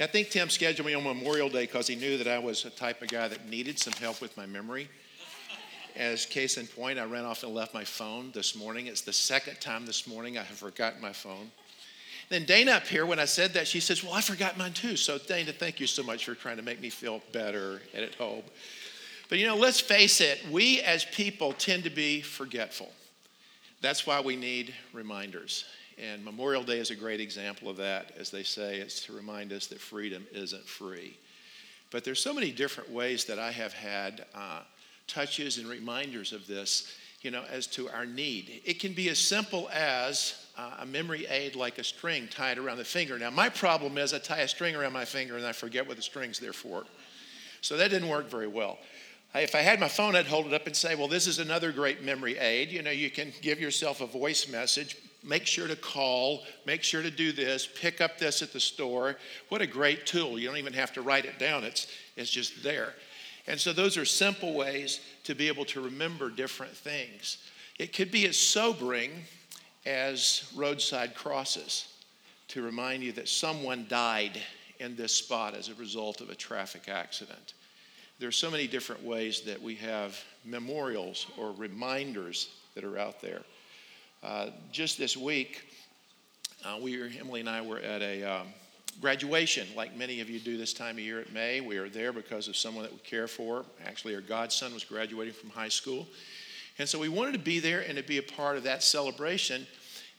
I think Tim scheduled me on Memorial Day because he knew that I was a type of guy that needed some help with my memory. As case in point, I ran off and left my phone this morning. It's the second time this morning I have forgotten my phone. Then Dana up here, when I said that, she says, Well, I forgot mine too. So, Dana, thank you so much for trying to make me feel better and at home. But you know, let's face it, we as people tend to be forgetful. That's why we need reminders. And Memorial Day is a great example of that. As they say, it's to remind us that freedom isn't free. But there's so many different ways that I have had uh, touches and reminders of this, you know, as to our need. It can be as simple as uh, a memory aid like a string tied around the finger. Now, my problem is I tie a string around my finger and I forget what the string's there for. So that didn't work very well. If I had my phone, I'd hold it up and say, Well, this is another great memory aid. You know, you can give yourself a voice message, make sure to call, make sure to do this, pick up this at the store. What a great tool. You don't even have to write it down, it's, it's just there. And so, those are simple ways to be able to remember different things. It could be as sobering as roadside crosses to remind you that someone died in this spot as a result of a traffic accident. There are so many different ways that we have memorials or reminders that are out there. Uh, just this week, uh, we Emily and I were at a um, graduation, like many of you do this time of year at May. We are there because of someone that we care for. Actually, our godson was graduating from high school. And so we wanted to be there and to be a part of that celebration.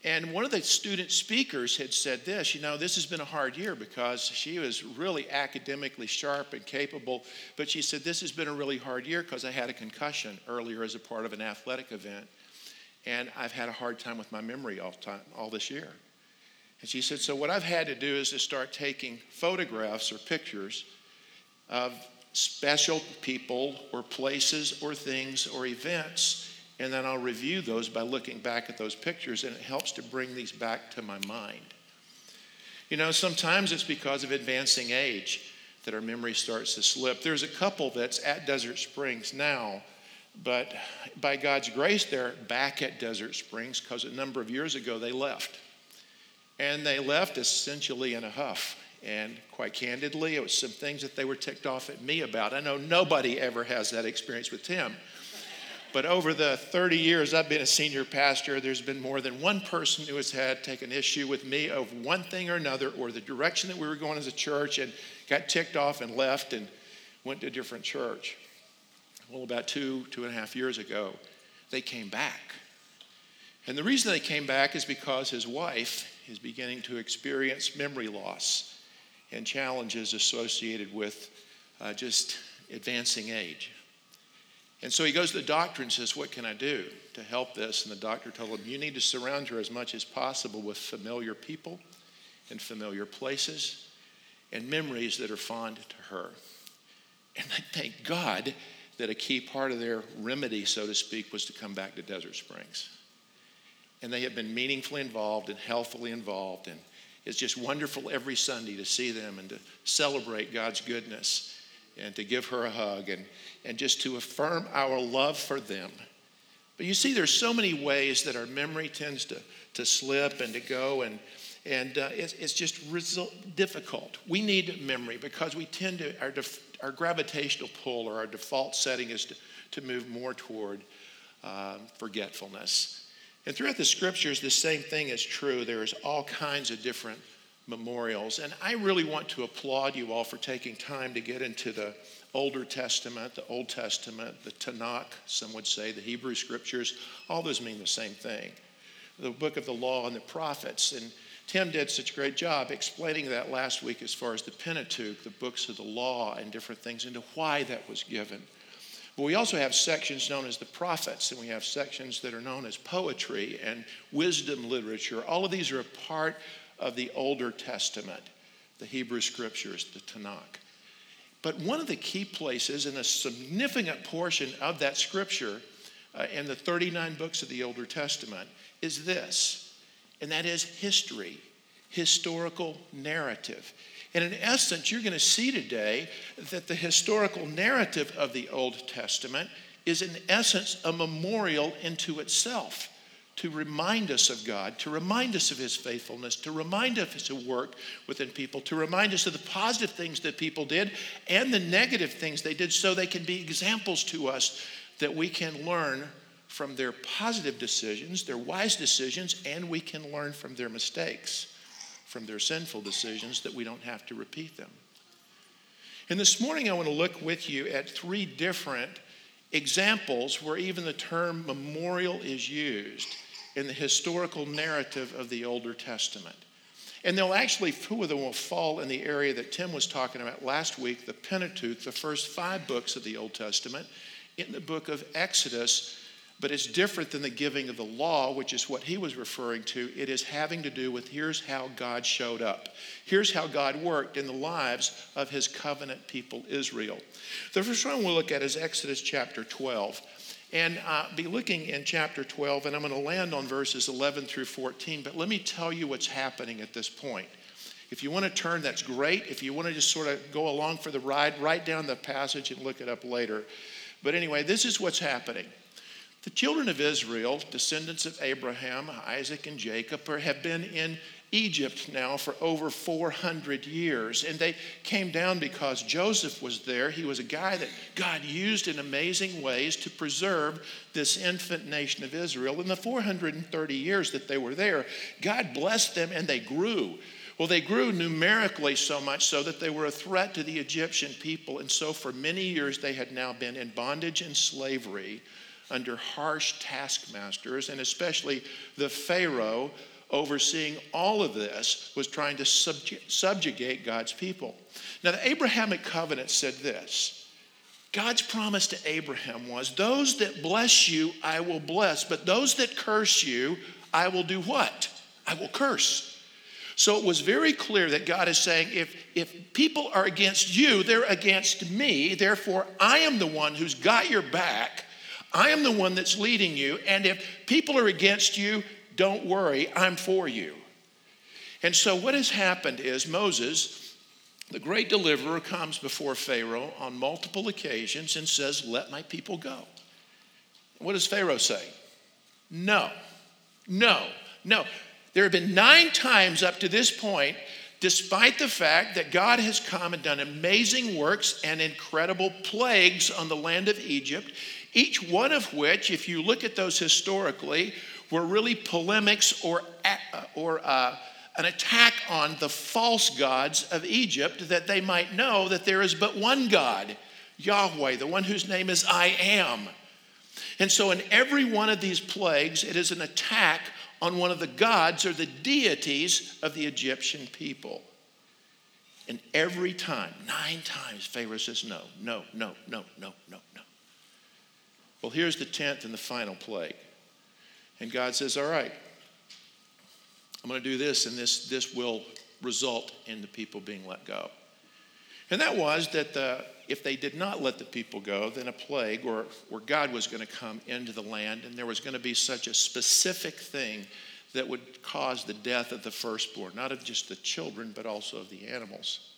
And one of the student speakers had said this you know, this has been a hard year because she was really academically sharp and capable. But she said, this has been a really hard year because I had a concussion earlier as a part of an athletic event. And I've had a hard time with my memory all, time, all this year. And she said, So what I've had to do is to start taking photographs or pictures of special people or places or things or events. And then I'll review those by looking back at those pictures, and it helps to bring these back to my mind. You know, sometimes it's because of advancing age that our memory starts to slip. There's a couple that's at Desert Springs now but by God's grace, they're back at Desert Springs because a number of years ago they left. And they left essentially in a huff. And quite candidly, it was some things that they were ticked off at me about. I know nobody ever has that experience with Tim. But over the 30 years I've been a senior pastor, there's been more than one person who has had taken issue with me of one thing or another, or the direction that we were going as a church, and got ticked off and left and went to a different church well, about two, two and a half years ago, they came back. And the reason they came back is because his wife is beginning to experience memory loss and challenges associated with uh, just advancing age. And so he goes to the doctor and says, What can I do to help this? And the doctor told him, You need to surround her as much as possible with familiar people and familiar places and memories that are fond to her. And I thank God that a key part of their remedy, so to speak, was to come back to Desert Springs. And they have been meaningfully involved and healthily involved. And it's just wonderful every Sunday to see them and to celebrate God's goodness and to give her a hug and, and just to affirm our love for them. But you see, there's so many ways that our memory tends to, to slip and to go, and, and uh, it's, it's just result, difficult. We need memory because we tend to, our def, our gravitational pull or our default setting is to, to move more toward uh, forgetfulness. And throughout the scriptures, the same thing is true. There's all kinds of different memorials. And I really want to applaud you all for taking time to get into the Older Testament, the Old Testament, the Tanakh, some would say, the Hebrew scriptures. All those mean the same thing. The book of the law and the prophets. And Tim did such a great job explaining that last week as far as the Pentateuch, the books of the law, and different things, and why that was given. But we also have sections known as the prophets, and we have sections that are known as poetry and wisdom literature. All of these are a part of the Older Testament, the Hebrew Scriptures, the Tanakh. But one of the key places and a significant portion of that Scripture uh, in the 39 books of the Older Testament is this and that is history, historical narrative. And in essence, you're going to see today that the historical narrative of the Old Testament is, in essence, a memorial into itself to remind us of God, to remind us of His faithfulness, to remind us of His work within people, to remind us of the positive things that people did and the negative things they did so they can be examples to us that we can learn from their positive decisions, their wise decisions, and we can learn from their mistakes, from their sinful decisions, that we don't have to repeat them. And this morning, I want to look with you at three different examples where even the term memorial is used in the historical narrative of the Older Testament. And they'll actually, two of them will fall in the area that Tim was talking about last week the Pentateuch, the first five books of the Old Testament. In the book of Exodus, but it's different than the giving of the law, which is what he was referring to. It is having to do with here's how God showed up. Here's how God worked in the lives of his covenant people, Israel. The first one we'll look at is Exodus chapter 12. And uh, be looking in chapter 12, and I'm going to land on verses 11 through 14. But let me tell you what's happening at this point. If you want to turn, that's great. If you want to just sort of go along for the ride, write down the passage and look it up later. But anyway, this is what's happening. The children of Israel, descendants of Abraham, Isaac, and Jacob, have been in Egypt now for over 400 years. And they came down because Joseph was there. He was a guy that God used in amazing ways to preserve this infant nation of Israel. In the 430 years that they were there, God blessed them and they grew. Well, they grew numerically so much so that they were a threat to the Egyptian people. And so for many years, they had now been in bondage and slavery under harsh taskmasters, and especially the Pharaoh overseeing all of this was trying to subjugate God's people. Now, the Abrahamic covenant said this God's promise to Abraham was, Those that bless you, I will bless, but those that curse you, I will do what? I will curse. So it was very clear that God is saying, if, if people are against you, they're against me. Therefore, I am the one who's got your back I am the one that's leading you. And if people are against you, don't worry, I'm for you. And so, what has happened is Moses, the great deliverer, comes before Pharaoh on multiple occasions and says, Let my people go. What does Pharaoh say? No, no, no. There have been nine times up to this point, despite the fact that God has come and done amazing works and incredible plagues on the land of Egypt each one of which, if you look at those historically, were really polemics or, or uh, an attack on the false gods of Egypt that they might know that there is but one God, Yahweh, the one whose name is I am. And so, in every one of these plagues, it is an attack on one of the gods or the deities of the Egyptian people. And every time, nine times, Pharaoh says, No, no, no, no, no, no, no. Well, here's the tenth and the final plague. And God says, All right, I'm going to do this, and this, this will result in the people being let go. And that was that the, if they did not let the people go, then a plague or, or God was going to come into the land, and there was going to be such a specific thing that would cause the death of the firstborn, not of just the children, but also of the animals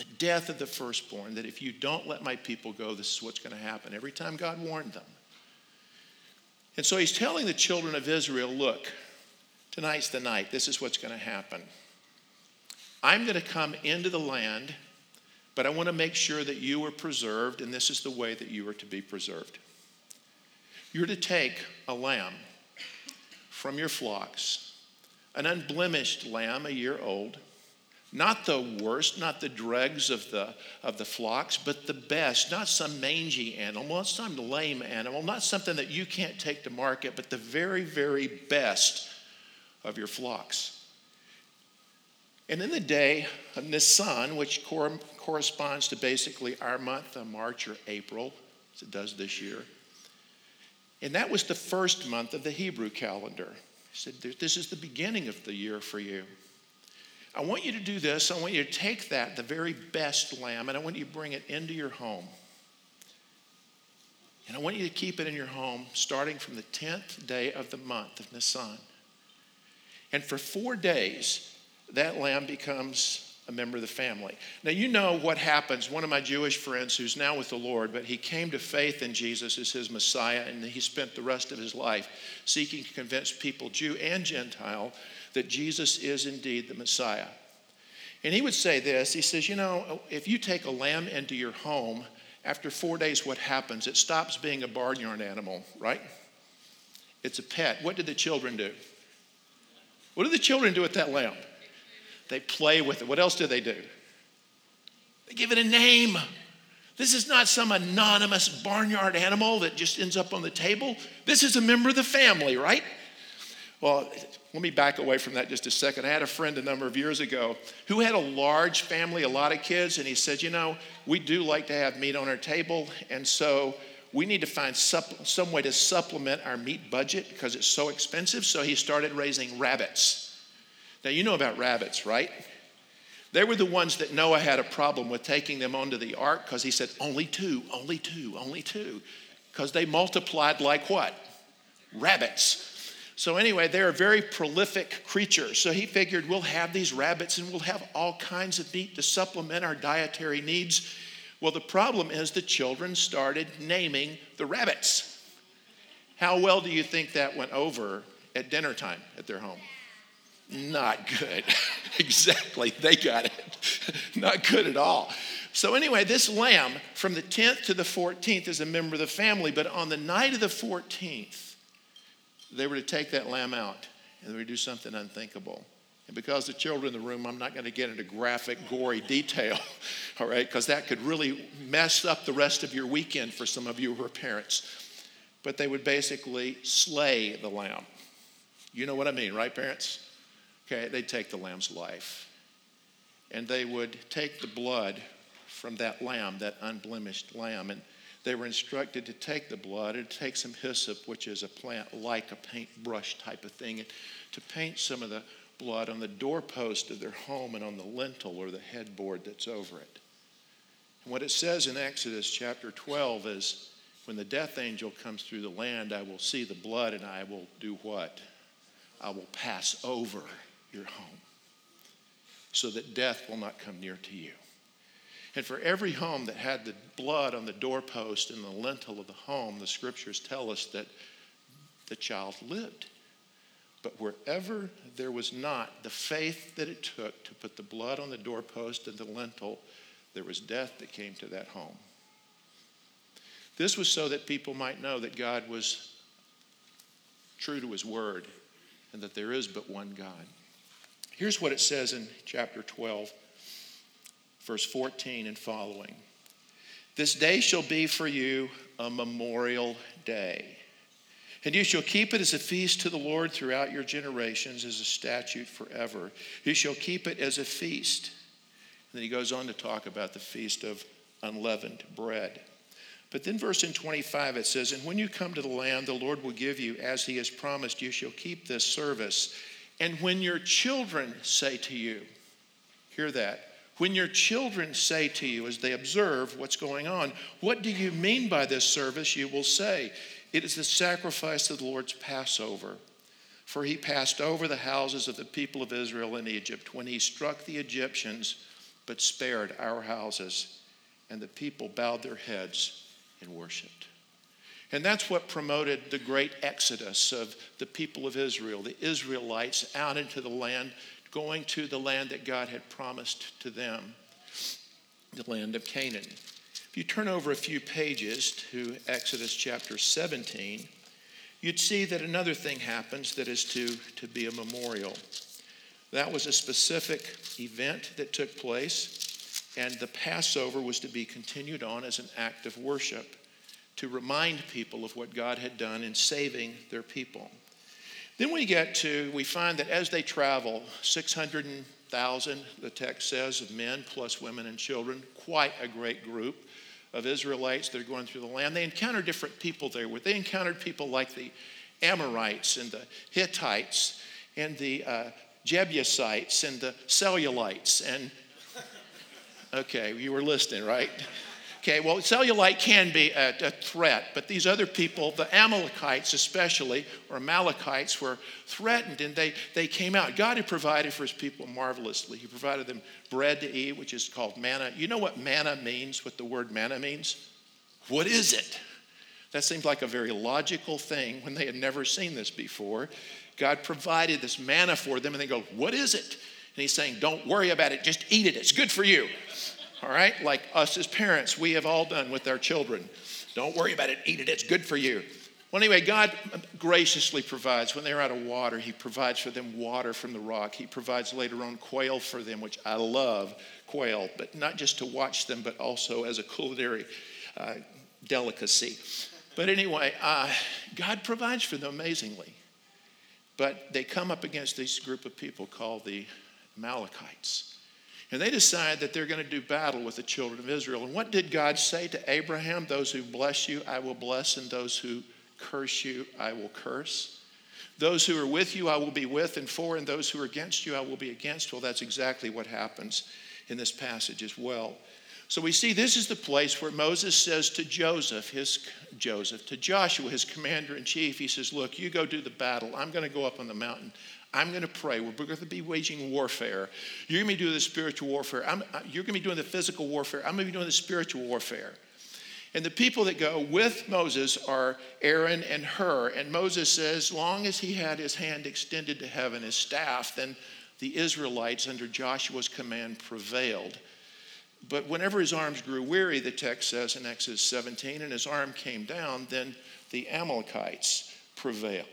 the death of the firstborn, that if you don't let my people go, this is what's going to happen. Every time God warned them. And so he's telling the children of Israel look, tonight's the night. This is what's going to happen. I'm going to come into the land, but I want to make sure that you are preserved, and this is the way that you are to be preserved. You're to take a lamb from your flocks, an unblemished lamb, a year old not the worst, not the dregs of the, of the flocks, but the best. Not some mangy animal, not some lame animal, not something that you can't take to market, but the very, very best of your flocks. And in the day of Nisan, which cor- corresponds to basically our month of March or April, as it does this year, and that was the first month of the Hebrew calendar. He said, This is the beginning of the year for you. I want you to do this. I want you to take that, the very best lamb, and I want you to bring it into your home. And I want you to keep it in your home starting from the 10th day of the month of Nisan. And for four days, that lamb becomes a member of the family. Now, you know what happens. One of my Jewish friends, who's now with the Lord, but he came to faith in Jesus as his Messiah, and he spent the rest of his life seeking to convince people, Jew and Gentile, that Jesus is indeed the Messiah. And he would say this He says, You know, if you take a lamb into your home, after four days, what happens? It stops being a barnyard animal, right? It's a pet. What did the children do? What do the children do with that lamb? They play with it. What else do they do? They give it a name. This is not some anonymous barnyard animal that just ends up on the table. This is a member of the family, right? Well, let me back away from that just a second. I had a friend a number of years ago who had a large family, a lot of kids, and he said, You know, we do like to have meat on our table, and so we need to find some way to supplement our meat budget because it's so expensive. So he started raising rabbits. Now, you know about rabbits, right? They were the ones that Noah had a problem with taking them onto the ark because he said, Only two, only two, only two. Because they multiplied like what? Rabbits. So, anyway, they're a very prolific creature. So, he figured we'll have these rabbits and we'll have all kinds of meat to supplement our dietary needs. Well, the problem is the children started naming the rabbits. How well do you think that went over at dinner time at their home? Not good. exactly, they got it. Not good at all. So, anyway, this lamb from the 10th to the 14th is a member of the family, but on the night of the 14th, they were to take that lamb out and they would do something unthinkable. And because the children in the room, I'm not going to get into graphic, gory detail, all right, because that could really mess up the rest of your weekend for some of you who are parents. But they would basically slay the lamb. You know what I mean, right, parents? Okay, they'd take the lamb's life. And they would take the blood from that lamb, that unblemished lamb, and they were instructed to take the blood and take some hyssop, which is a plant like a paintbrush type of thing, and to paint some of the blood on the doorpost of their home and on the lintel or the headboard that's over it. And what it says in Exodus chapter 12 is when the death angel comes through the land, I will see the blood and I will do what? I will pass over your home so that death will not come near to you. And for every home that had the blood on the doorpost and the lintel of the home, the scriptures tell us that the child lived. But wherever there was not the faith that it took to put the blood on the doorpost and the lintel, there was death that came to that home. This was so that people might know that God was true to his word and that there is but one God. Here's what it says in chapter 12 verse 14 and following. This day shall be for you a memorial day. And you shall keep it as a feast to the Lord throughout your generations, as a statute forever. You shall keep it as a feast. And then he goes on to talk about the feast of unleavened bread. But then, verse in 25, it says, And when you come to the land the Lord will give you, as he has promised, you shall keep this service. And when your children say to you, Hear that, when your children say to you as they observe what's going on, What do you mean by this service? you will say, It is the sacrifice of the Lord's Passover. For he passed over the houses of the people of Israel in Egypt when he struck the Egyptians, but spared our houses. And the people bowed their heads and worshiped. And that's what promoted the great exodus of the people of Israel, the Israelites out into the land going to the land that God had promised to them, the land of Canaan. If you turn over a few pages to Exodus chapter 17, you'd see that another thing happens that is to, to be a memorial. That was a specific event that took place, and the Passover was to be continued on as an act of worship to remind people of what God had done in saving their people. Then we get to, we find that as they travel, 600,000, the text says, of men plus women and children, quite a great group of Israelites that are going through the land. They encounter different people there. They encountered people like the Amorites and the Hittites and the uh, Jebusites and the Cellulites and, okay, you were listening, right? Okay, well, cellulite can be a, a, threat, but these other people, the Amalekites especially, or Amalekites, were threatened and they, they came out. God had provided for his people marvelously. He provided them bread to eat, which is called manna. You know what manna means, what the word manna means? What is it? That seemed like a very logical thing when they had never seen this before. God provided this manna for them, and they go, What is it? And he's saying, Don't worry about it, just eat it. It's good for you. All right? Like us as parents, we have all done with our children. Don't worry about it, eat it. It's good for you. Well, anyway, God graciously provides. When they're out of water, He provides for them water from the rock. He provides later on quail for them, which I love quail, but not just to watch them, but also as a culinary uh, delicacy. But anyway, uh, God provides for them amazingly. But they come up against this group of people called the Amalekites. And they decide that they're going to do battle with the children of Israel. And what did God say to Abraham? Those who bless you, I will bless, and those who curse you, I will curse. Those who are with you, I will be with and for, and those who are against you, I will be against. Well, that's exactly what happens in this passage as well. So we see this is the place where Moses says to Joseph, his Joseph, to Joshua, his commander in chief, he says, Look, you go do the battle. I'm going to go up on the mountain. I'm going to pray. We're going to be waging warfare. You're going to be doing the spiritual warfare. I'm, uh, you're going to be doing the physical warfare. I'm going to be doing the spiritual warfare. And the people that go with Moses are Aaron and Hur. And Moses says, as long as he had his hand extended to heaven, his staff, then the Israelites under Joshua's command prevailed. But whenever his arms grew weary, the text says in Exodus 17, and his arm came down, then the Amalekites prevailed.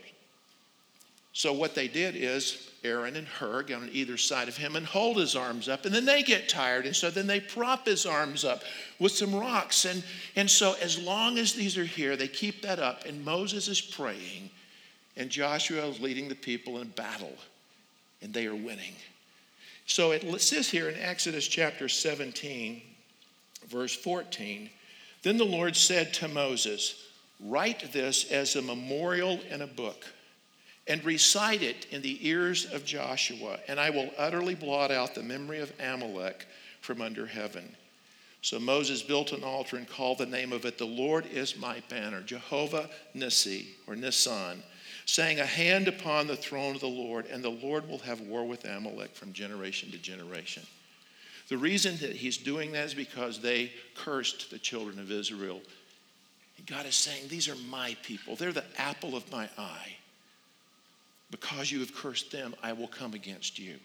So what they did is Aaron and Hur get on either side of him and hold his arms up, and then they get tired, and so then they prop his arms up with some rocks. And, and so as long as these are here, they keep that up, and Moses is praying, and Joshua is leading the people in battle, and they are winning. So it says here in Exodus chapter 17, verse 14 Then the Lord said to Moses, Write this as a memorial in a book and recite it in the ears of Joshua, and I will utterly blot out the memory of Amalek from under heaven. So Moses built an altar and called the name of it, The Lord is my banner, Jehovah Nissi, or Nissan saying, A hand upon the throne of the Lord, and the Lord will have war with Amalek from generation to generation. The reason that he's doing that is because they cursed the children of Israel. God is saying, These are my people. They're the apple of my eye. Because you have cursed them, I will come against you.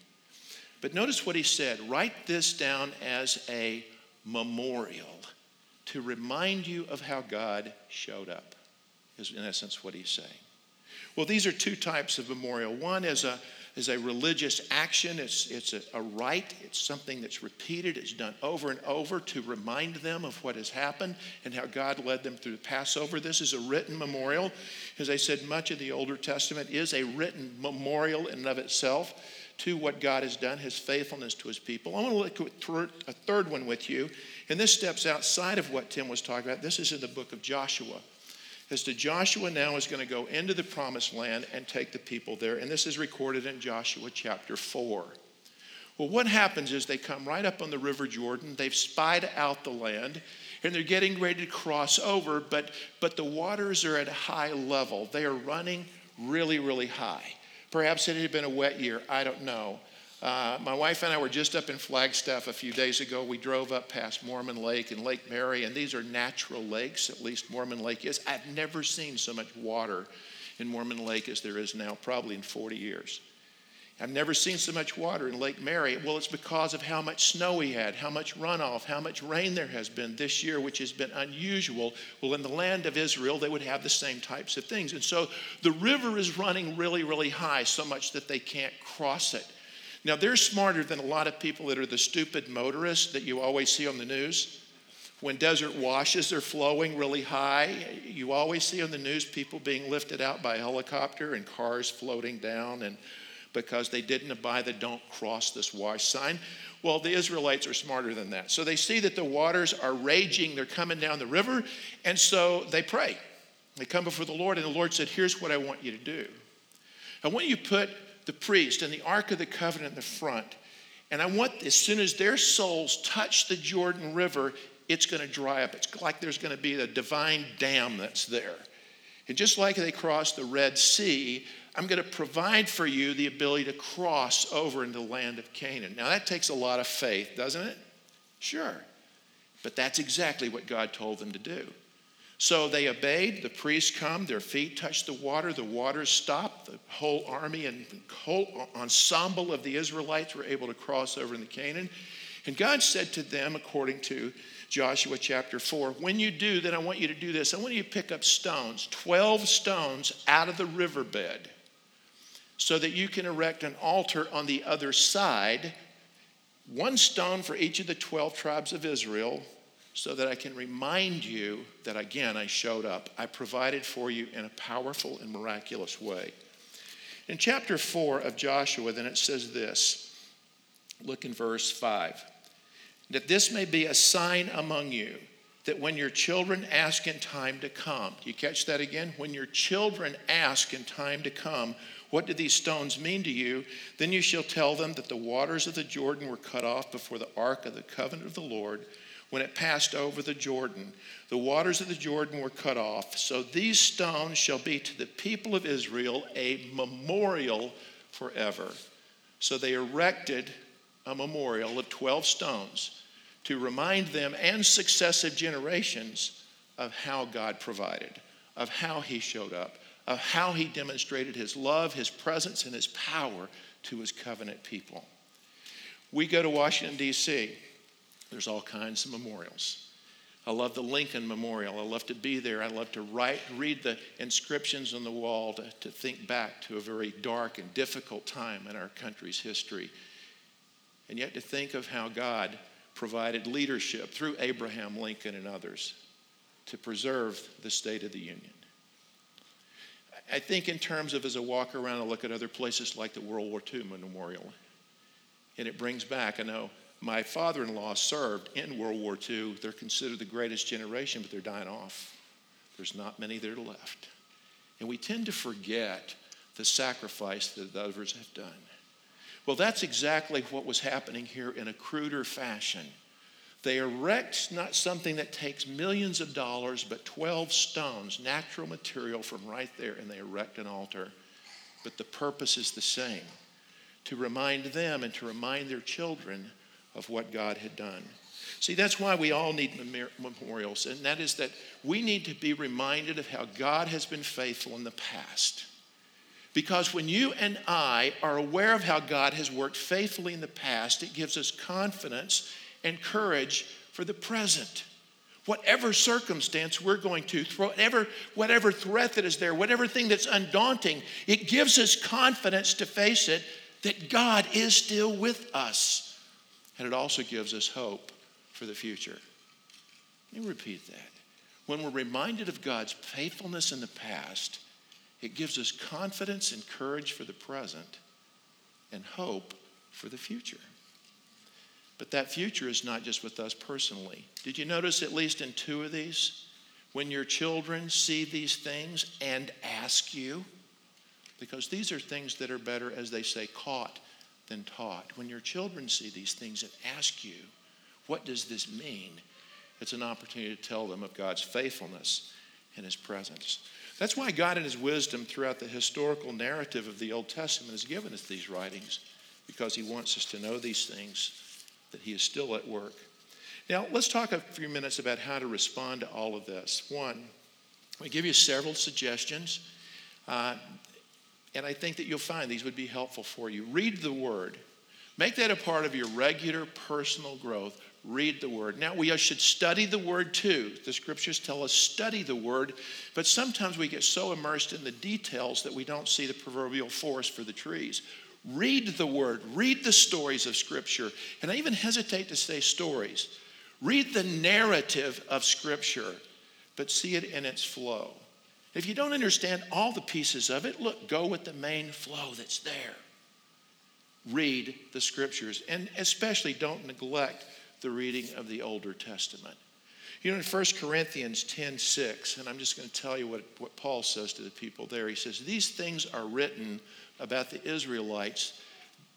But notice what he said write this down as a memorial to remind you of how God showed up, is in essence what he's saying. Well, these are two types of memorial. One is a, is a religious action, it's, it's a, a rite, it's something that's repeated, it's done over and over to remind them of what has happened and how God led them through the Passover. This is a written memorial. As I said, much of the Older Testament is a written memorial in and of itself to what God has done, his faithfulness to his people. I want to look at a third one with you, and this steps outside of what Tim was talking about. This is in the book of Joshua as to Joshua now is going to go into the promised land and take the people there. And this is recorded in Joshua chapter 4. Well, what happens is they come right up on the River Jordan, they've spied out the land, and they're getting ready to cross over, but, but the waters are at a high level. They are running really, really high. Perhaps it had been a wet year, I don't know. Uh, my wife and I were just up in Flagstaff a few days ago. We drove up past Mormon Lake and Lake Mary, and these are natural lakes, at least Mormon Lake is. I've never seen so much water in Mormon Lake as there is now, probably in 40 years. I've never seen so much water in Lake Mary. Well, it's because of how much snow we had, how much runoff, how much rain there has been this year, which has been unusual. Well, in the land of Israel, they would have the same types of things. And so the river is running really, really high, so much that they can't cross it. Now, they're smarter than a lot of people that are the stupid motorists that you always see on the news. When desert washes are flowing really high, you always see on the news people being lifted out by helicopter and cars floating down and because they didn't buy the don't cross this wash sign. Well, the Israelites are smarter than that. So they see that the waters are raging, they're coming down the river, and so they pray. They come before the Lord, and the Lord said, Here's what I want you to do. I want you to put the priest and the Ark of the Covenant in the front. And I want, as soon as their soles touch the Jordan River, it's going to dry up. It's like there's going to be a divine dam that's there. And just like they crossed the Red Sea, I'm going to provide for you the ability to cross over into the land of Canaan. Now, that takes a lot of faith, doesn't it? Sure. But that's exactly what God told them to do. So they obeyed. The priests come, their feet touch the water, the waters stop. The whole army and whole ensemble of the Israelites were able to cross over into Canaan. And God said to them, according to Joshua chapter 4, when you do, then I want you to do this. I want you to pick up stones, 12 stones out of the riverbed so that you can erect an altar on the other side, one stone for each of the 12 tribes of Israel, so that I can remind you that again I showed up. I provided for you in a powerful and miraculous way. In chapter 4 of Joshua, then it says this look in verse 5 that this may be a sign among you that when your children ask in time to come, do you catch that again? When your children ask in time to come, what do these stones mean to you? Then you shall tell them that the waters of the Jordan were cut off before the ark of the covenant of the Lord when it passed over the Jordan. The waters of the Jordan were cut off. So these stones shall be to the people of Israel a memorial forever. So they erected a memorial of 12 stones to remind them and successive generations of how God provided, of how He showed up, of how he demonstrated his love, his presence, and his power to his covenant people. We go to Washington, D.C., there's all kinds of memorials. I love the Lincoln Memorial. I love to be there. I love to write, read the inscriptions on the wall to, to think back to a very dark and difficult time in our country's history. And yet to think of how God provided leadership through Abraham Lincoln and others to preserve the State of the Union. I think in terms of as I walk around and look at other places like the World War II Memorial, and it brings back, I know my father in law served in World War II. They're considered the greatest generation, but they're dying off. There's not many there left. And we tend to forget the sacrifice that others have done. Well, that's exactly what was happening here in a cruder fashion. They erect not something that takes millions of dollars, but 12 stones, natural material from right there, and they erect an altar. But the purpose is the same to remind them and to remind their children of what God had done. See, that's why we all need memorials, and that is that we need to be reminded of how God has been faithful in the past. Because when you and I are aware of how God has worked faithfully in the past, it gives us confidence and courage for the present. Whatever circumstance we're going to, whatever, whatever threat that is there, whatever thing that's undaunting, it gives us confidence to face it that God is still with us. And it also gives us hope for the future. Let me repeat that. When we're reminded of God's faithfulness in the past, it gives us confidence and courage for the present and hope for the future. But that future is not just with us personally. Did you notice, at least in two of these, when your children see these things and ask you? Because these are things that are better, as they say, caught than taught. When your children see these things and ask you, what does this mean? It's an opportunity to tell them of God's faithfulness and His presence. That's why God, in His wisdom, throughout the historical narrative of the Old Testament, has given us these writings, because He wants us to know these things that He is still at work. Now, let's talk a few minutes about how to respond to all of this. One, I give you several suggestions, uh, and I think that you'll find these would be helpful for you. Read the Word. Make that a part of your regular personal growth. Read the Word. Now, we should study the Word too. The scriptures tell us study the Word, but sometimes we get so immersed in the details that we don't see the proverbial forest for the trees. Read the word, read the stories of Scripture. And I even hesitate to say stories. Read the narrative of Scripture, but see it in its flow. If you don't understand all the pieces of it, look, go with the main flow that's there. Read the Scriptures, and especially don't neglect the reading of the Older Testament. You know, in 1 Corinthians 10 6, and I'm just going to tell you what, what Paul says to the people there. He says, These things are written about the Israelites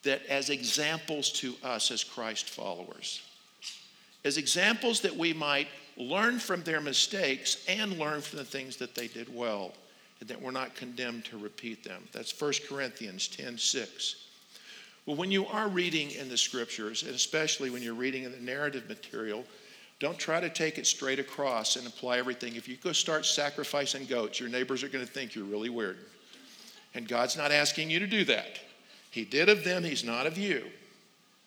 that as examples to us as Christ followers. as examples that we might learn from their mistakes and learn from the things that they did well, and that we're not condemned to repeat them. That's 1 Corinthians 10 6. Well, when you are reading in the scriptures, and especially when you're reading in the narrative material, don't try to take it straight across and apply everything. If you go start sacrificing goats, your neighbors are going to think you're really weird. And God's not asking you to do that. He did of them, He's not of you.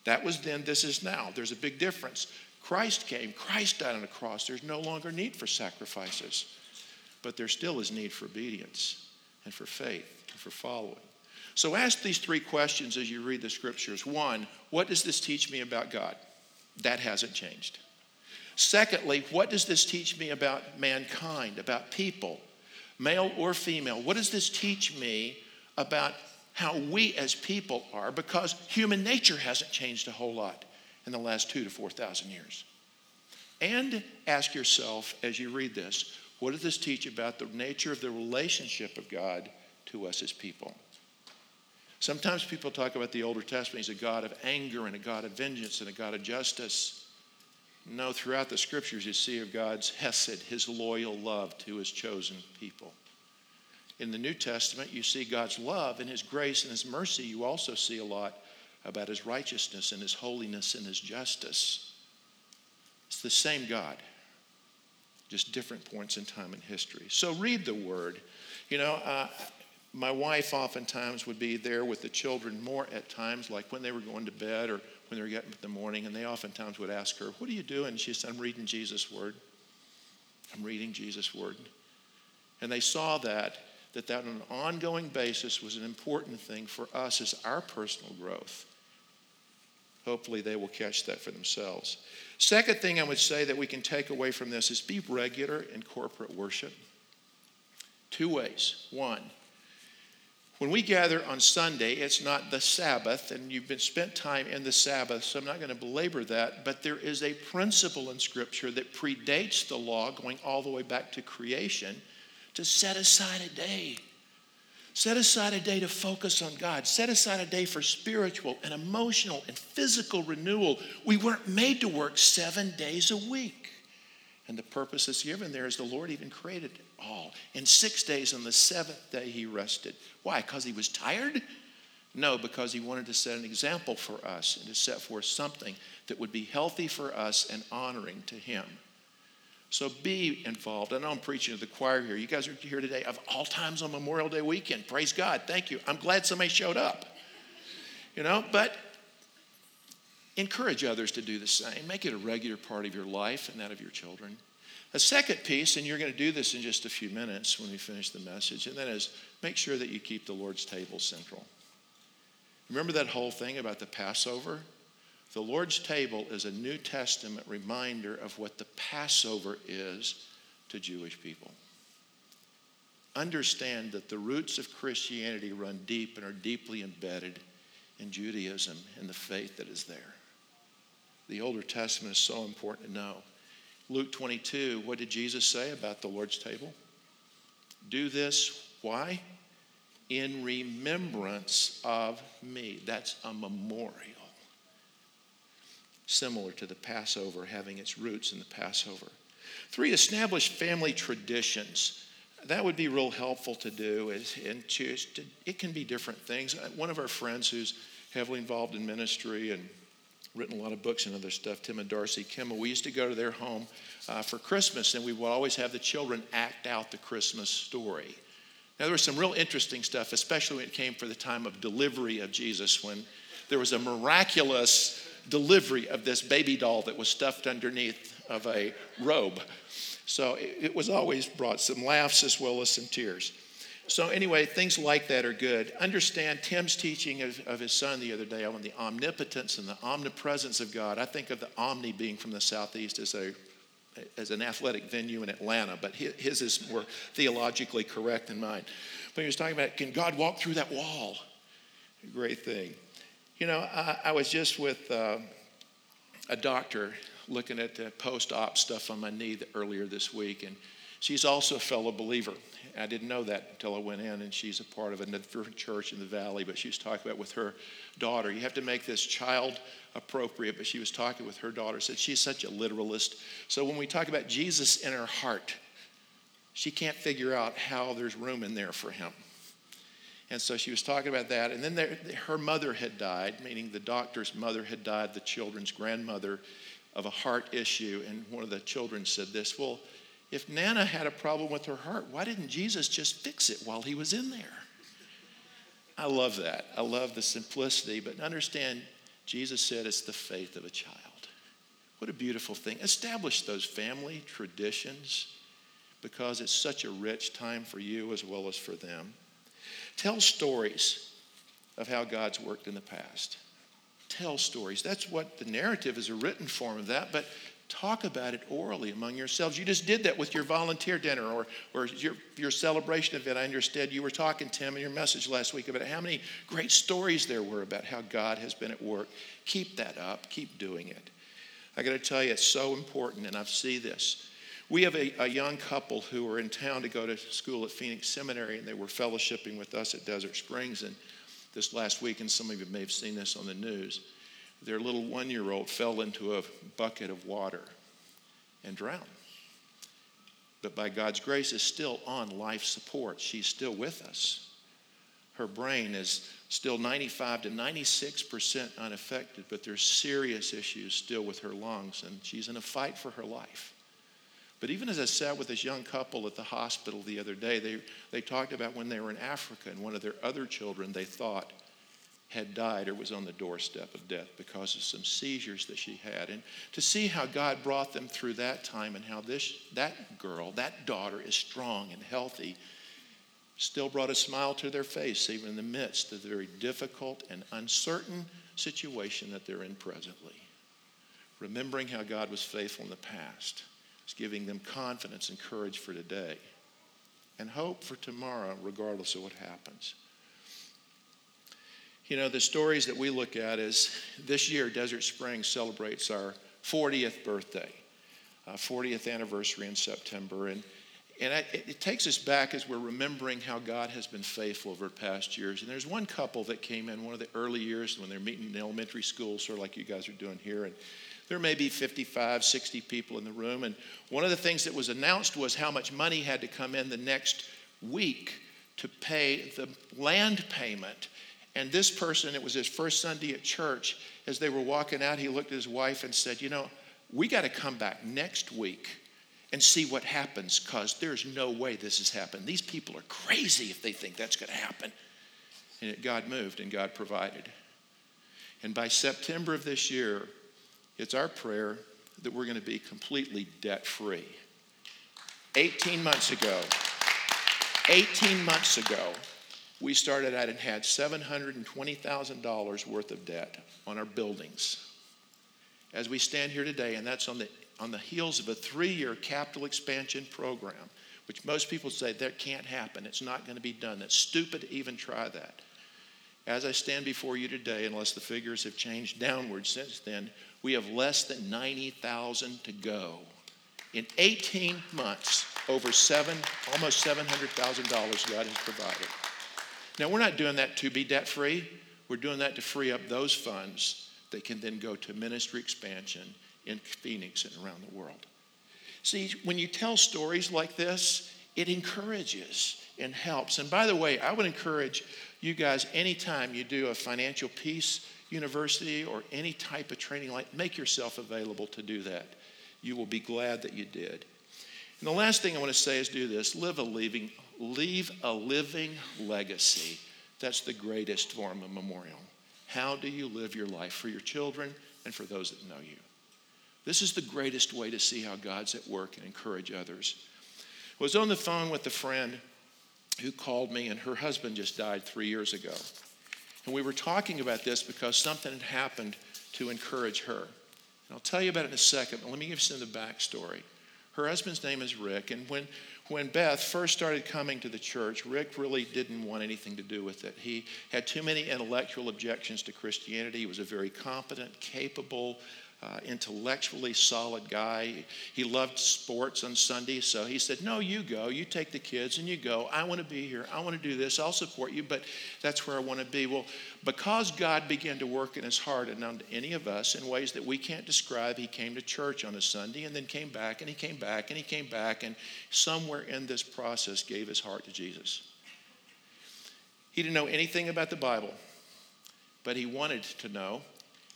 That was then, this is now. There's a big difference. Christ came, Christ died on the cross. There's no longer need for sacrifices, but there still is need for obedience and for faith and for following. So ask these three questions as you read the scriptures. One, what does this teach me about God? That hasn't changed. Secondly, what does this teach me about mankind, about people, male or female? What does this teach me about how we as people are? Because human nature hasn't changed a whole lot in the last two to 4,000 years. And ask yourself as you read this, what does this teach about the nature of the relationship of God to us as people? Sometimes people talk about the Older Testament. He's a God of anger and a God of vengeance and a God of justice. No, throughout the scriptures, you see of God's Hesed, his loyal love to his chosen people. In the New Testament, you see God's love and his grace and his mercy. You also see a lot about his righteousness and his holiness and his justice. It's the same God, just different points in time and history. So read the word. You know, uh, my wife oftentimes would be there with the children more at times, like when they were going to bed or when they were getting up in the morning, and they oftentimes would ask her, What are you doing? She said, I'm reading Jesus' word. I'm reading Jesus' word. And they saw that, that that on an ongoing basis was an important thing for us as our personal growth. Hopefully, they will catch that for themselves. Second thing I would say that we can take away from this is be regular in corporate worship. Two ways. One, when we gather on Sunday, it's not the Sabbath, and you've been spent time in the Sabbath, so I'm not going to belabor that, but there is a principle in Scripture that predates the law, going all the way back to creation, to set aside a day. Set aside a day to focus on God. Set aside a day for spiritual and emotional and physical renewal. We weren't made to work seven days a week. And the purpose is given there is the Lord even created all. In six days, on the seventh day, he rested. Why? Because he was tired? No, because he wanted to set an example for us and to set forth something that would be healthy for us and honoring to him. So be involved. I know I'm preaching to the choir here. You guys are here today of all times on Memorial Day weekend. Praise God. Thank you. I'm glad somebody showed up. You know, but encourage others to do the same. Make it a regular part of your life and that of your children. A second piece, and you're going to do this in just a few minutes when we finish the message, and that is make sure that you keep the Lord's table central. Remember that whole thing about the Passover? The Lord's table is a New Testament reminder of what the Passover is to Jewish people. Understand that the roots of Christianity run deep and are deeply embedded in Judaism and the faith that is there. The Older Testament is so important to know. Luke 22, what did Jesus say about the Lord's table? Do this, why? In remembrance of me. That's a memorial. Similar to the Passover, having its roots in the Passover. Three, establish family traditions. That would be real helpful to do. is, And to, it can be different things. One of our friends who's heavily involved in ministry and written a lot of books and other stuff, Tim and Darcy Kimmel. We used to go to their home uh, for Christmas, and we would always have the children act out the Christmas story. Now, there was some real interesting stuff, especially when it came for the time of delivery of Jesus, when there was a miraculous delivery of this baby doll that was stuffed underneath of a robe. So it, was always brought some laughs as well as some tears. So, anyway, things like that are good. Understand Tim's teaching of, of, his son the other day on the omnipotence and the omnipresence of God. I think of the Omni being from the southeast as, a, as an athletic venue in Atlanta, but his is more theologically correct than mine. But he was talking about can God walk through that wall? Great thing. You know, I, I was just with uh, a doctor looking at the post op stuff on my knee earlier this week, and She's also a fellow believer. I didn't know that until I went in, and she's a part of a different church in the valley. But she was talking about with her daughter. You have to make this child appropriate. But she was talking with her daughter. Said she's such a literalist. So when we talk about Jesus in her heart, she can't figure out how there's room in there for him. And so she was talking about that. And then there, her mother had died, meaning the doctor's mother had died, the children's grandmother, of a heart issue. And one of the children said this Well, if Nana had a problem with her heart, why didn't Jesus just fix it while he was in there? I love that. I love the simplicity, but understand Jesus said it's the faith of a child. What a beautiful thing. Establish those family traditions because it's such a rich time for you as well as for them. Tell stories of how God's worked in the past. Tell stories. That's what the narrative is a written form of that, but talk about it orally among yourselves. You just did that with your volunteer dinner or, or your, your celebration event. I understood you were talking, Tim, in your message last week about how many great stories there were about how God has been at work. Keep that up, keep doing it. I got to tell you, it's so important, and I see this. We have a, a, young couple who were in town to go to school at Phoenix Seminary, and they were fellowshipping with us at Desert Springs. And this last week, and some of you may have seen this on the news, their little one year old fell into a bucket of water and drowned. But by God's grace, is still on life support. She's still with us. Her brain is still 95 to 96% unaffected, but there's serious issues still with her lungs, and she's in a fight for her life. But even as I sat with this young couple at the hospital the other day, they, they talked about when they were in Africa and one of their other children they thought had died or was on the doorstep of death because of some seizures that she had. And to see how God brought them through that time and how this, that girl, that daughter, is strong and healthy, still brought a smile to their face, even in the midst of the very difficult and uncertain situation that they're in presently. Remembering how God was faithful in the past it's giving them confidence and courage for today and hope for tomorrow, regardless of what happens. You know, the stories that we look at is this year, Desert Springs celebrates our 40th birthday, uh, 40th anniversary in September. And, and it, it takes us back as we're remembering how God has been faithful over past years. And there's one couple that came in one of the early years when they're meeting in elementary school, sort of like you guys are doing here. And there may be 55, 60 people in the room. And one of the things that was announced was how much money had to come in the next week to pay the land payment. And this person, it was his first Sunday at church, as they were walking out, he looked at his wife and said, You know, we got to come back next week and see what happens because there's no way this has happened. These people are crazy if they think that's going to happen. And God moved and God provided. And by September of this year, it's our prayer that we're going to be completely debt free. 18 months ago, 18 months ago, we started out and had $720,000 worth of debt on our buildings. As we stand here today, and that's on the, on the heels of a three year capital expansion program, which most people say that can't happen. It's not going to be done. That's stupid to even try that. As I stand before you today, unless the figures have changed downward since then, we have less than 90,000 to go. In 18 months, over seven, almost $700,000 God has provided. Now, we're not doing that to be debt free. We're doing that to free up those funds that can then go to ministry expansion in Phoenix and around the world. See, when you tell stories like this, it encourages and helps. And by the way, I would encourage you guys anytime you do a financial peace university or any type of training like make yourself available to do that. You will be glad that you did. And the last thing i want to say is do this live a living leave a living legacy. That's the greatest form of memorial. How do you live your life? For your children and for those that know you. This is the greatest way to see how god's at work and encourage others. I was on the phone with a friend who called me and her husband just died three years ago and we were talking about this because something had happened to encourage her. And I'll tell you about it in a second, but let me give you some of the backstory. Her husband's name is Rick, and when, when Beth first started coming to the church, Rick really didn't want anything to do with it. He had too many intellectual objections to Christianity. He was a very competent, capable, uh, intellectually solid guy. He loved sports on Sunday, so he said, No, you go. You take the kids and you go. I want to be here. I want to do this. I'll support you, but that's where I want to be. Well, because God began to work in his heart and on any of us in ways that we can't describe, he came to church on a Sunday and then came back and he came back and he came back and somewhere in this process gave his heart to Jesus. He didn't know anything about the Bible, but he wanted to know.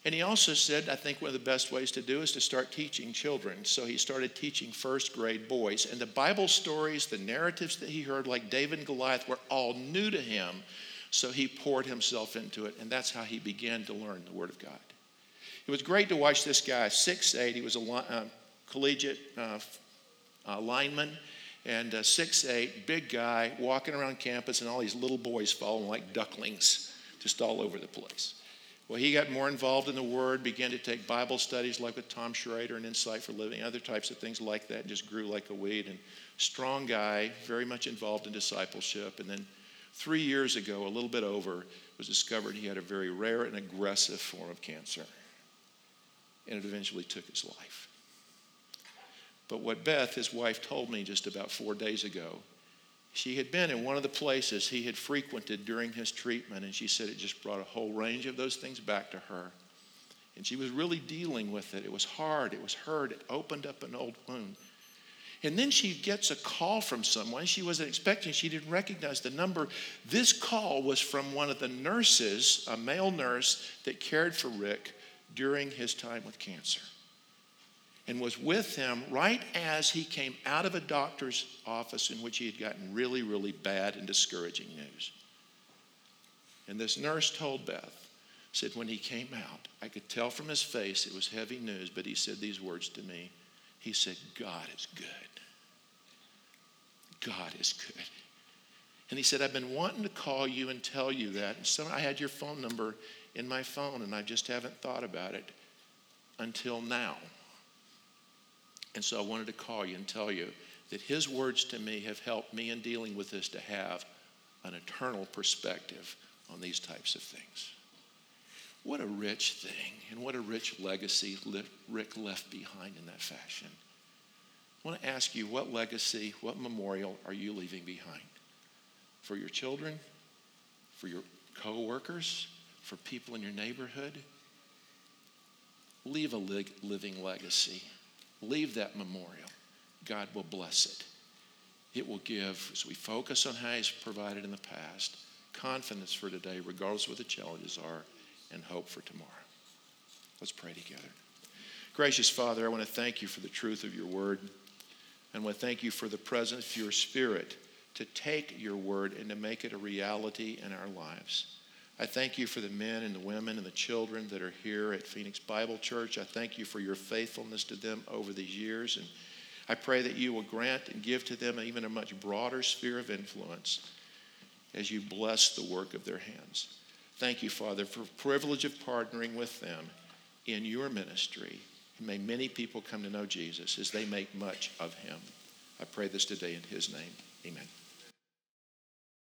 And he also said, I think one of the best ways to do is to start teaching children. So he started teaching first grade boys. And the Bible stories, the narratives that he heard, like David and Goliath, were all new to him. So he poured himself into it. And that's how he began to learn the Word of God. It was great to watch this guy, six eight. He was a uh, collegiate uh, uh, lineman and uh, six eight, big guy, walking around campus, and all these little boys following like ducklings, just all over the place. Well, he got more involved in the Word, began to take Bible studies like with Tom Schrader and Insight for Living, other types of things like that, just grew like a weed. And strong guy, very much involved in discipleship. And then three years ago, a little bit over, was discovered he had a very rare and aggressive form of cancer. And it eventually took his life. But what Beth, his wife, told me just about four days ago she had been in one of the places he had frequented during his treatment, and she said it just brought a whole range of those things back to her. And she was really dealing with it. It was hard, it was hurt, it opened up an old wound. And then she gets a call from someone she wasn't expecting. She didn't recognize the number. This call was from one of the nurses, a male nurse that cared for Rick during his time with cancer and was with him right as he came out of a doctor's office in which he had gotten really, really bad and discouraging news. And this nurse told Beth, said, when he came out, I could tell from his face it was heavy news, but he said these words to me. He said, God is good. God is good. And he said, I've been wanting to call you and tell you that. And so I had your phone number in my phone, and I just haven't thought about it until now. And so I wanted to call you and tell you that his words to me have helped me in dealing with this to have an eternal perspective on these types of things. What a rich thing and what a rich legacy Rick left behind in that fashion. I want to ask you what legacy, what memorial are you leaving behind? For your children, for your co workers, for people in your neighborhood? Leave a living legacy leave that memorial. God will bless it. It will give, as we focus on how He's provided in the past, confidence for today, regardless of what the challenges are, and hope for tomorrow. Let's pray together. Gracious Father, I want to thank you for the truth of your word. And I want to thank you for the presence of your spirit to take your word and to make it a reality in our lives. I thank you for the men and the women and the children that are here at Phoenix Bible Church. I thank you for your faithfulness to them over these years. And I pray that you will grant and give to them even a much broader sphere of influence as you bless the work of their hands. Thank you, Father, for the privilege of partnering with them in your ministry. And may many people come to know Jesus as they make much of him. I pray this today in his name. Amen.